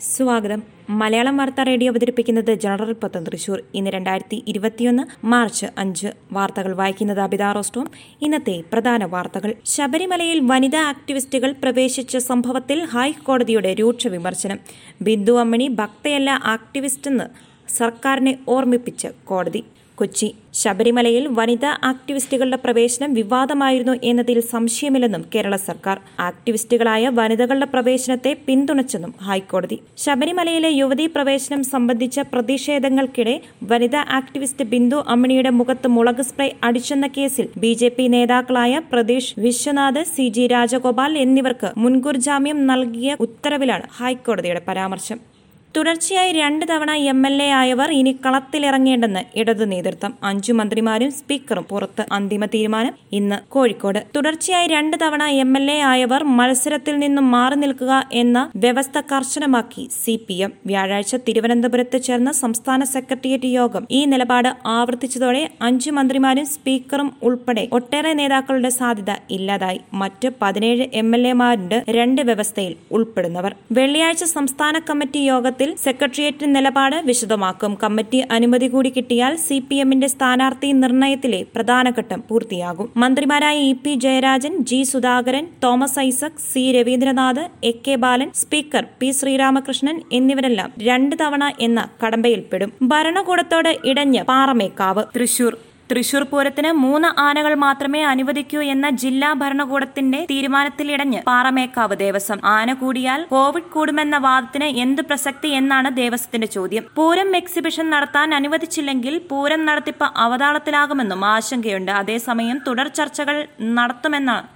സ്വാഗതം. മലയാളം വാർത്താ റേഡിയോ അവതരിപ്പിക്കുന്നത് ജനറൽ പത്തം തൃശൂർ. ഇന്ന് രണ്ടായിരത്തി ഇരുപത്തിയൊന്ന് മാർച്ച് അഞ്ച്. വാർത്തകൾ വായിക്കുന്നത് അബിതാ റോസ്റ്റോം. ഇന്നത്തെ പ്രധാന വാർത്തകൾ. ശബരിമലയിൽ വനിതാ ആക്ടിവിസ്റ്റുകൾ പ്രവേശിച്ച സംഭവത്തിൽ ഹൈക്കോടതിയുടെ രൂക്ഷ വിമർശനം. ബിന്ദു അമ്മണി ഭക്തയല്ല ആക്ടിവിസ്റ്റെന്ന് സർക്കാരിനെ ഓർമ്മിപ്പിച്ച് കോടതി. കൊച്ചി. ശബരിമലയിൽ വനിതാ ആക്ടിവിസ്റ്റുകളുടെ പ്രവേശനം വിവാദമായിരുന്നു എന്നതിൽ സംശയമില്ലെന്നും കേരള സർക്കാർ. ആക്ടിവിസ്റ്റുകളായ വനിതകളുടെ പ്രവേശനത്തെ പിന്തുണച്ചെന്നും ഹൈക്കോടതി. ശബരിമലയിലെ യുവതീ പ്രവേശനം സംബന്ധിച്ച പ്രതിഷേധങ്ങൾക്കിടെ വനിതാ ആക്ടിവിസ്റ്റ് ബിന്ദു അമ്മിണിയുടെ മുഖത്ത് മുളക് സ്പ്രേ അടിച്ചെന്ന കേസിൽ ബി ജെ പി നേതാക്കളായ പ്രതീഷ് വിശ്വനാഥ് സി ജി രാജഗോപാൽ എന്നിവർക്ക് മുൻകൂർ ജാമ്യം നൽകിയ ഉത്തരവിലാണ് ഹൈക്കോടതിയുടെ പരാമർശം. തുടർച്ചയായി രണ്ട് തവണ എം എൽ എ ആയവർ ഇനി കളത്തിലിറങ്ങേണ്ടെന്ന് ഇടതു നേതൃത്വം. അഞ്ചു മന്ത്രിമാരും സ്പീക്കറും പുറത്ത്. അന്തിമ തീരുമാനം ഇന്ന് കോഴിക്കോട്. തുടർച്ചയായി രണ്ട് തവണ എം എൽ എ ആയവർ മത്സരത്തിൽ നിന്നും മാറി നിൽക്കുക എന്ന വ്യവസ്ഥ കർശനമാക്കി സി പി എം. വ്യാഴാഴ്ച തിരുവനന്തപുരത്ത് ചേർന്ന സംസ്ഥാന സെക്രട്ടേറിയറ്റ് യോഗം ഈ നിലപാട് ആവർത്തിച്ചതോടെ അഞ്ചു മന്ത്രിമാരും സ്പീക്കറും ഉൾപ്പെടെ ഒട്ടേറെ നേതാക്കളുടെ സാധ്യത ഇല്ലാതായി. മറ്റ് പതിനേഴ് എം എൽ എമാരുടെ രണ്ട് വ്യവസ്ഥയിൽ ഉൾപ്പെടുന്നവർ. വെള്ളിയാഴ്ച സംസ്ഥാന കമ്മിറ്റി യോഗത്തിൽ സെക്രട്ടേറിയറ്റ് നിലപാട് വിശദമാക്കും. കമ്മിറ്റി അനുമതി കൂടി കിട്ടിയാൽ സി പി എമ്മിന്റെ സ്ഥാനാർത്ഥി നിർണയത്തിലെ പ്രധാന ഘട്ടം പൂർത്തിയാകും. മന്ത്രിമാരായ E P Jayarajan G Sudhakaran Thomas Isaac C Raveendranath A K Balan speaker P Sreeramakrishnan എന്നിവരെല്ലാം രണ്ട് തവണ എന്ന കടമ്പയിൽപ്പെടും. ഭരണകൂടത്തോട് ഇടഞ്ഞ് പാറമേക്കാവ്. തൃശൂർ തൃശൂർ പൂരത്തിന് മൂന്ന് ആനകൾ മാത്രമേ അനുവദിക്കൂ എന്ന ജില്ലാ ഭരണകൂടത്തിന്റെ തീരുമാനത്തിലിടഞ്ഞ് പാറമേക്കാവ് ദേവസ്വം. ആന കൂടിയാൽ കോവിഡ് കൂടുമെന്ന വാദത്തിന് എന്ത് പ്രസക്തി എന്നാണ് ദേവസ്വത്തിന്റെ ചോദ്യം. പൂരം എക്സിബിഷൻ നടത്താൻ അനുവദിച്ചില്ലെങ്കിൽ പൂരം നടത്തിപ്പ് അവതാളത്തിലാകുമെന്നും ആശങ്കയുണ്ട്. അതേസമയം തുടർ ചർച്ചകൾ നടത്തുമെന്നാണ്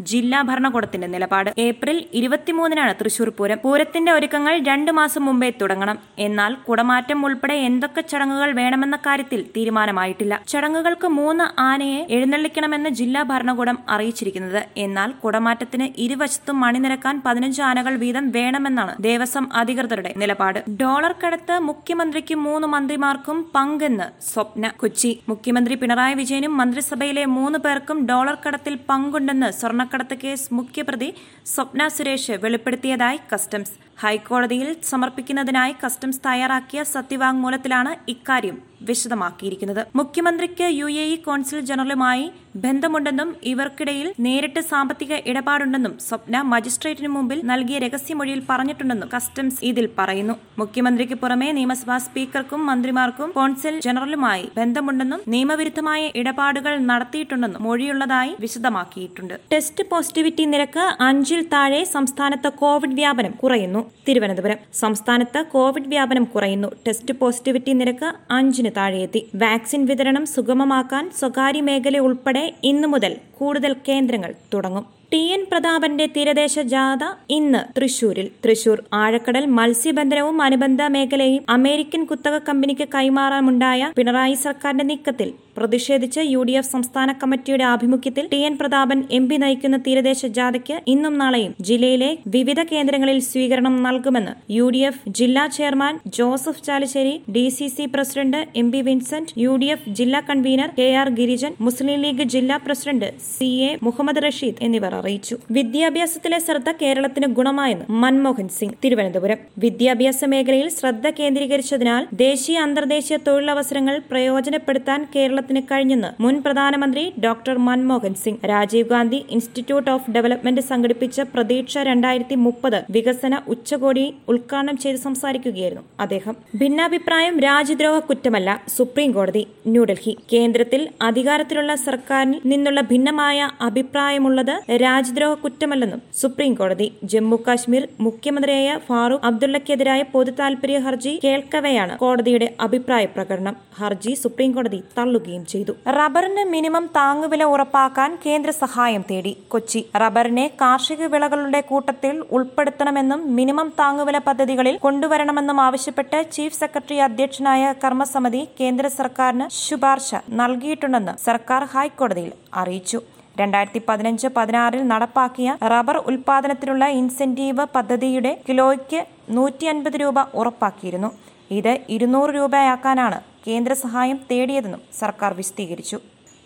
ജില്ലാ ഭരണകൂടത്തിന്റെ നിലപാട്. ഏപ്രിൽ ഇരുപത്തിമൂന്നിനാണ് തൃശൂർ പൂരം. പൂരത്തിന്റെ ഒരുക്കങ്ങൾ രണ്ടു മാസം മുമ്പേ തുടങ്ങണം. എന്നാൽ കുടമാറ്റം ഉൾപ്പെടെ എന്തൊക്കെ ചടങ്ങുകൾ വേണമെന്ന കാര്യത്തിൽ തീരുമാനമായിട്ടില്ല. ചടങ്ങുകൾക്ക് മൂന്ന് ആനയെ എഴുന്നള്ളിക്കണമെന്ന് ജില്ലാ ഭരണകൂടം അറിയിച്ചിരിക്കുന്നത്. എന്നാൽ കുടമാറ്റത്തിന് ഇരുവശത്തും മണിനിരക്കാൻ പതിനഞ്ച് ആനകൾ വീതം വേണമെന്നാണ് ദേവസ്വം അധികൃതരുടെ നിലപാട്. ഡോളർ കടത്ത് മുഖ്യമന്ത്രിക്കും മൂന്ന് മന്ത്രിമാർക്കും പങ്കെന്ന് സ്വപ്ന കൊച്ചി. മുഖ്യമന്ത്രി പിണറായി വിജയനും മന്ത്രിസഭയിലെ മൂന്ന് പേർക്കും ഡോളർ കടത്തിൽ പങ്കുണ്ടെന്ന് സ്വർണ സ്വർണക്കടത്ത് കേസ് മുഖ്യപ്രതി സ്വപ്ന സുരേഷ് വെളിപ്പെടുത്തിയതായി കസ്റ്റംസ്. ഹൈക്കോടതിയിൽ സമർപ്പിക്കുന്നതിനായി കസ്റ്റംസ് തയ്യാറാക്കിയ സത്യവാങ്മൂലത്തിലാണ് ഇക്കാര്യം വിശദമാക്കിയിരിക്കുന്നത്. മുഖ്യമന്ത്രിക്ക് യു എ ഇ കോൺസിൽ ജനറലുമായി ബന്ധമുണ്ടെന്നും ഇവർക്കിടയിൽ നേരിട്ട് സാമ്പത്തിക ഇടപാടുണ്ടെന്നും സ്വപ്ന മജിസ്ട്രേറ്റിന് മുമ്പിൽ നൽകിയ രഹസ്യമൊഴിയിൽ പറഞ്ഞിട്ടുണ്ടെന്നും കസ്റ്റംസ് ഇതിൽ പറയുന്നു. മുഖ്യമന്ത്രിക്ക് പുറമെ നിയമസഭാ സ്പീക്കർക്കും മന്ത്രിമാർക്കും കോൺസിൽ ജനറലുമായി ബന്ധമുണ്ടെന്നും നിയമവിരുദ്ധമായ ഇടപാടുകൾ നടത്തിയിട്ടുണ്ടെന്നും മൊഴിയുള്ളതായി വിശദമാക്കിയിട്ടുണ്ട്. ടെസ്റ്റ് പോസിറ്റിവിറ്റി നിരക്ക് അഞ്ചിൽ താഴെ സംസ്ഥാനത്ത് കോവിഡ് വ്യാപനം കുറയുന്നു. തിരുവനന്തപുരം. സംസ്ഥാനത്ത് കോവിഡ് വ്യാപനം കുറയുന്നു. ടെസ്റ്റ് പോസിറ്റിവിറ്റി നിരക്ക് അഞ്ചിന് താഴെയെത്തി. വാക്സിൻ വിതരണം സുഗമമാക്കാൻ സ്വകാര്യ മേഖല ഉൾപ്പെടെ ഇന്നു മുതൽ കൂടുതൽ കേന്ദ്രങ്ങൾ തുടങ്ങും. ടി എൻ പ്രതാപന്റെ തീരദേശ ജാഥ ഇന്ന് തൃശൂരിൽ. തൃശൂർ ആഴക്കടൽ മത്സ്യബന്ധനവും അനുബന്ധ മേഖലയും അമേരിക്കൻ കുത്തക കമ്പനിക്ക് കൈമാറാനുണ്ടായ പിണറായി സർക്കാരിന്റെ നീക്കത്തിൽ പ്രതിഷേധിച്ച് യു ഡി എഫ് സംസ്ഥാന കമ്മിറ്റിയുടെ ആഭിമുഖ്യത്തിൽ T N Prathapan M P നയിക്കുന്ന തീരദേശ ജാഥയ്ക്ക് ഇന്നും നാളെയും ജില്ലയിലെ വിവിധ കേന്ദ്രങ്ങളിൽ സ്വീകരണം നൽകുമെന്ന് യു ഡി എഫ് ജില്ലാ chairman Joseph Chalissery D C C president M P Vincent U D F ജില്ലാ convener K R Girijan Muslim League ജില്ലാ president C A Muhammad Rasheed എന്നിവർ അറിയിച്ചു. വിദ്യാഭ്യാസത്തിലെ ശ്രദ്ധ കേരളത്തിന് ഗുണമായെന്ന് മൻമോഹൻ സിംഗ് തിരുവനന്തപുരം. വിദ്യാഭ്യാസ മേഖലയിൽ ശ്രദ്ധ കേന്ദ്രീകരിച്ചതിനാൽ ദേശീയ അന്തർദേശീയ തൊഴിലവസരങ്ങൾ പ്രയോജനപ്പെടുത്താൻ കേരളത്തിന് കഴിഞ്ഞെന്ന് മുൻ പ്രധാനമന്ത്രി doctor Manmohan Singh. Rajiv Gandhi institute of development സംഘടിപ്പിച്ച പ്രതീക്ഷ രണ്ടായിരത്തി മുപ്പത് വികസന ഉച്ചകോടി ഉദ്ഘാടനം ചെയ്ത് സംസാരിക്കുകയായിരുന്നു അദ്ദേഹം. ഭിന്നാഭിപ്രായം രാജ്യദ്രോഹ കുറ്റമല്ല സുപ്രീം കോടതി ന്യൂഡൽഹി. കേന്ദ്രത്തിൽ അധികാരത്തിലുള്ള സർക്കാരിൽ നിന്നുള്ള ഭിന്നമായ അഭിപ്രായമുള്ളത് രാജ്യദ്രോഹ കുറ്റമല്ലെന്നും സുപ്രീം കോടതി ജമ്മു കാശ്മീർ മുഖ്യമന്ത്രിയായ ഫാറൂഖ് അബ്ദുള്ളക്കെതിരായ പൊതു താൽപര്യ ഹർജി കേൾക്കവെയാണ് കോടതിയുടെ അഭിപ്രായ പ്രകടനം. ഹർജി സുപ്രീം കോടതി തള്ളുകയും ചെയ്തു. റബ്ബറിന് മിനിമം താങ്ങുവില ഉറപ്പാക്കാൻ കേന്ദ്ര സഹായം തേടി. കൊച്ചി റബ്ബറിനെ കാർഷിക വിളകളുടെ കൂട്ടത്തിൽ ഉൾപ്പെടുത്തണമെന്നും മിനിമം താങ്ങുവില പദ്ധതികളിൽ കൊണ്ടുവരണമെന്നും ആവശ്യപ്പെട്ട് ചീഫ് സെക്രട്ടറി അധ്യക്ഷനായ കർമ്മസമിതി കേന്ദ്ര സർക്കാരിന് ശുപാർശ നൽകിയിട്ടുണ്ടെന്ന് സർക്കാർ ഹൈക്കോടതിയിൽ അറിയിച്ചു. രണ്ടായിരത്തി പതിനഞ്ച് പതിനാറിൽ നടപ്പാക്കിയ റബ്ബർ ഉൽപാദനത്തിനുള്ള ഇൻസെന്റീവ് പദ്ധതിയുടെ കിലോയ്ക്ക് നൂറ്റി അൻപത് രൂപ ഉറപ്പാക്കിയിരുന്നു. ഇത് ഇരുന്നൂറ് രൂപയാക്കാനാണ് കേന്ദ്ര സഹായം തേടിയതെന്നും സർക്കാർ വിശദീകരിച്ചു.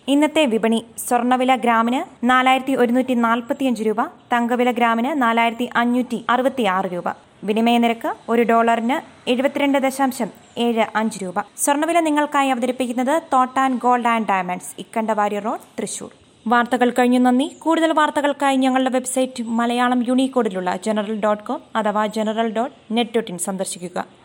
ഇന്നത്തെ വിപണി സ്വർണവില ഗ്രാമിന് നാലായിരത്തി ഒരുന്നൂറ്റി നാൽപ്പത്തിയഞ്ച് രൂപ തങ്കവില ഗ്രാമിന് നാലായിരത്തി അഞ്ഞൂറ്റി അറുപത്തി ആറ് രൂപ. വിനിമയ നിരക്ക് ഒരു ഡോളറിന് എഴുപത്തിരണ്ട് ദശാംശം ഏഴ് അഞ്ച് രൂപ. സ്വർണവില നിങ്ങൾക്കായി അവതരിപ്പിക്കുന്നത് Thottan gold and diamonds Ikkandavari road Thrissur. വാർത്തകൾ കഴിഞ്ഞു. നന്ദി. കൂടുതൽ വാർത്തകൾക്കായി ഞങ്ങളുടെ വെബ്സൈറ്റ് മലയാളം യൂണിക്കോഡിലുള്ള ജനറൽ ഡോട്ട് കോം അഥവാ general dot net dot in സന്ദർശിക്കുക.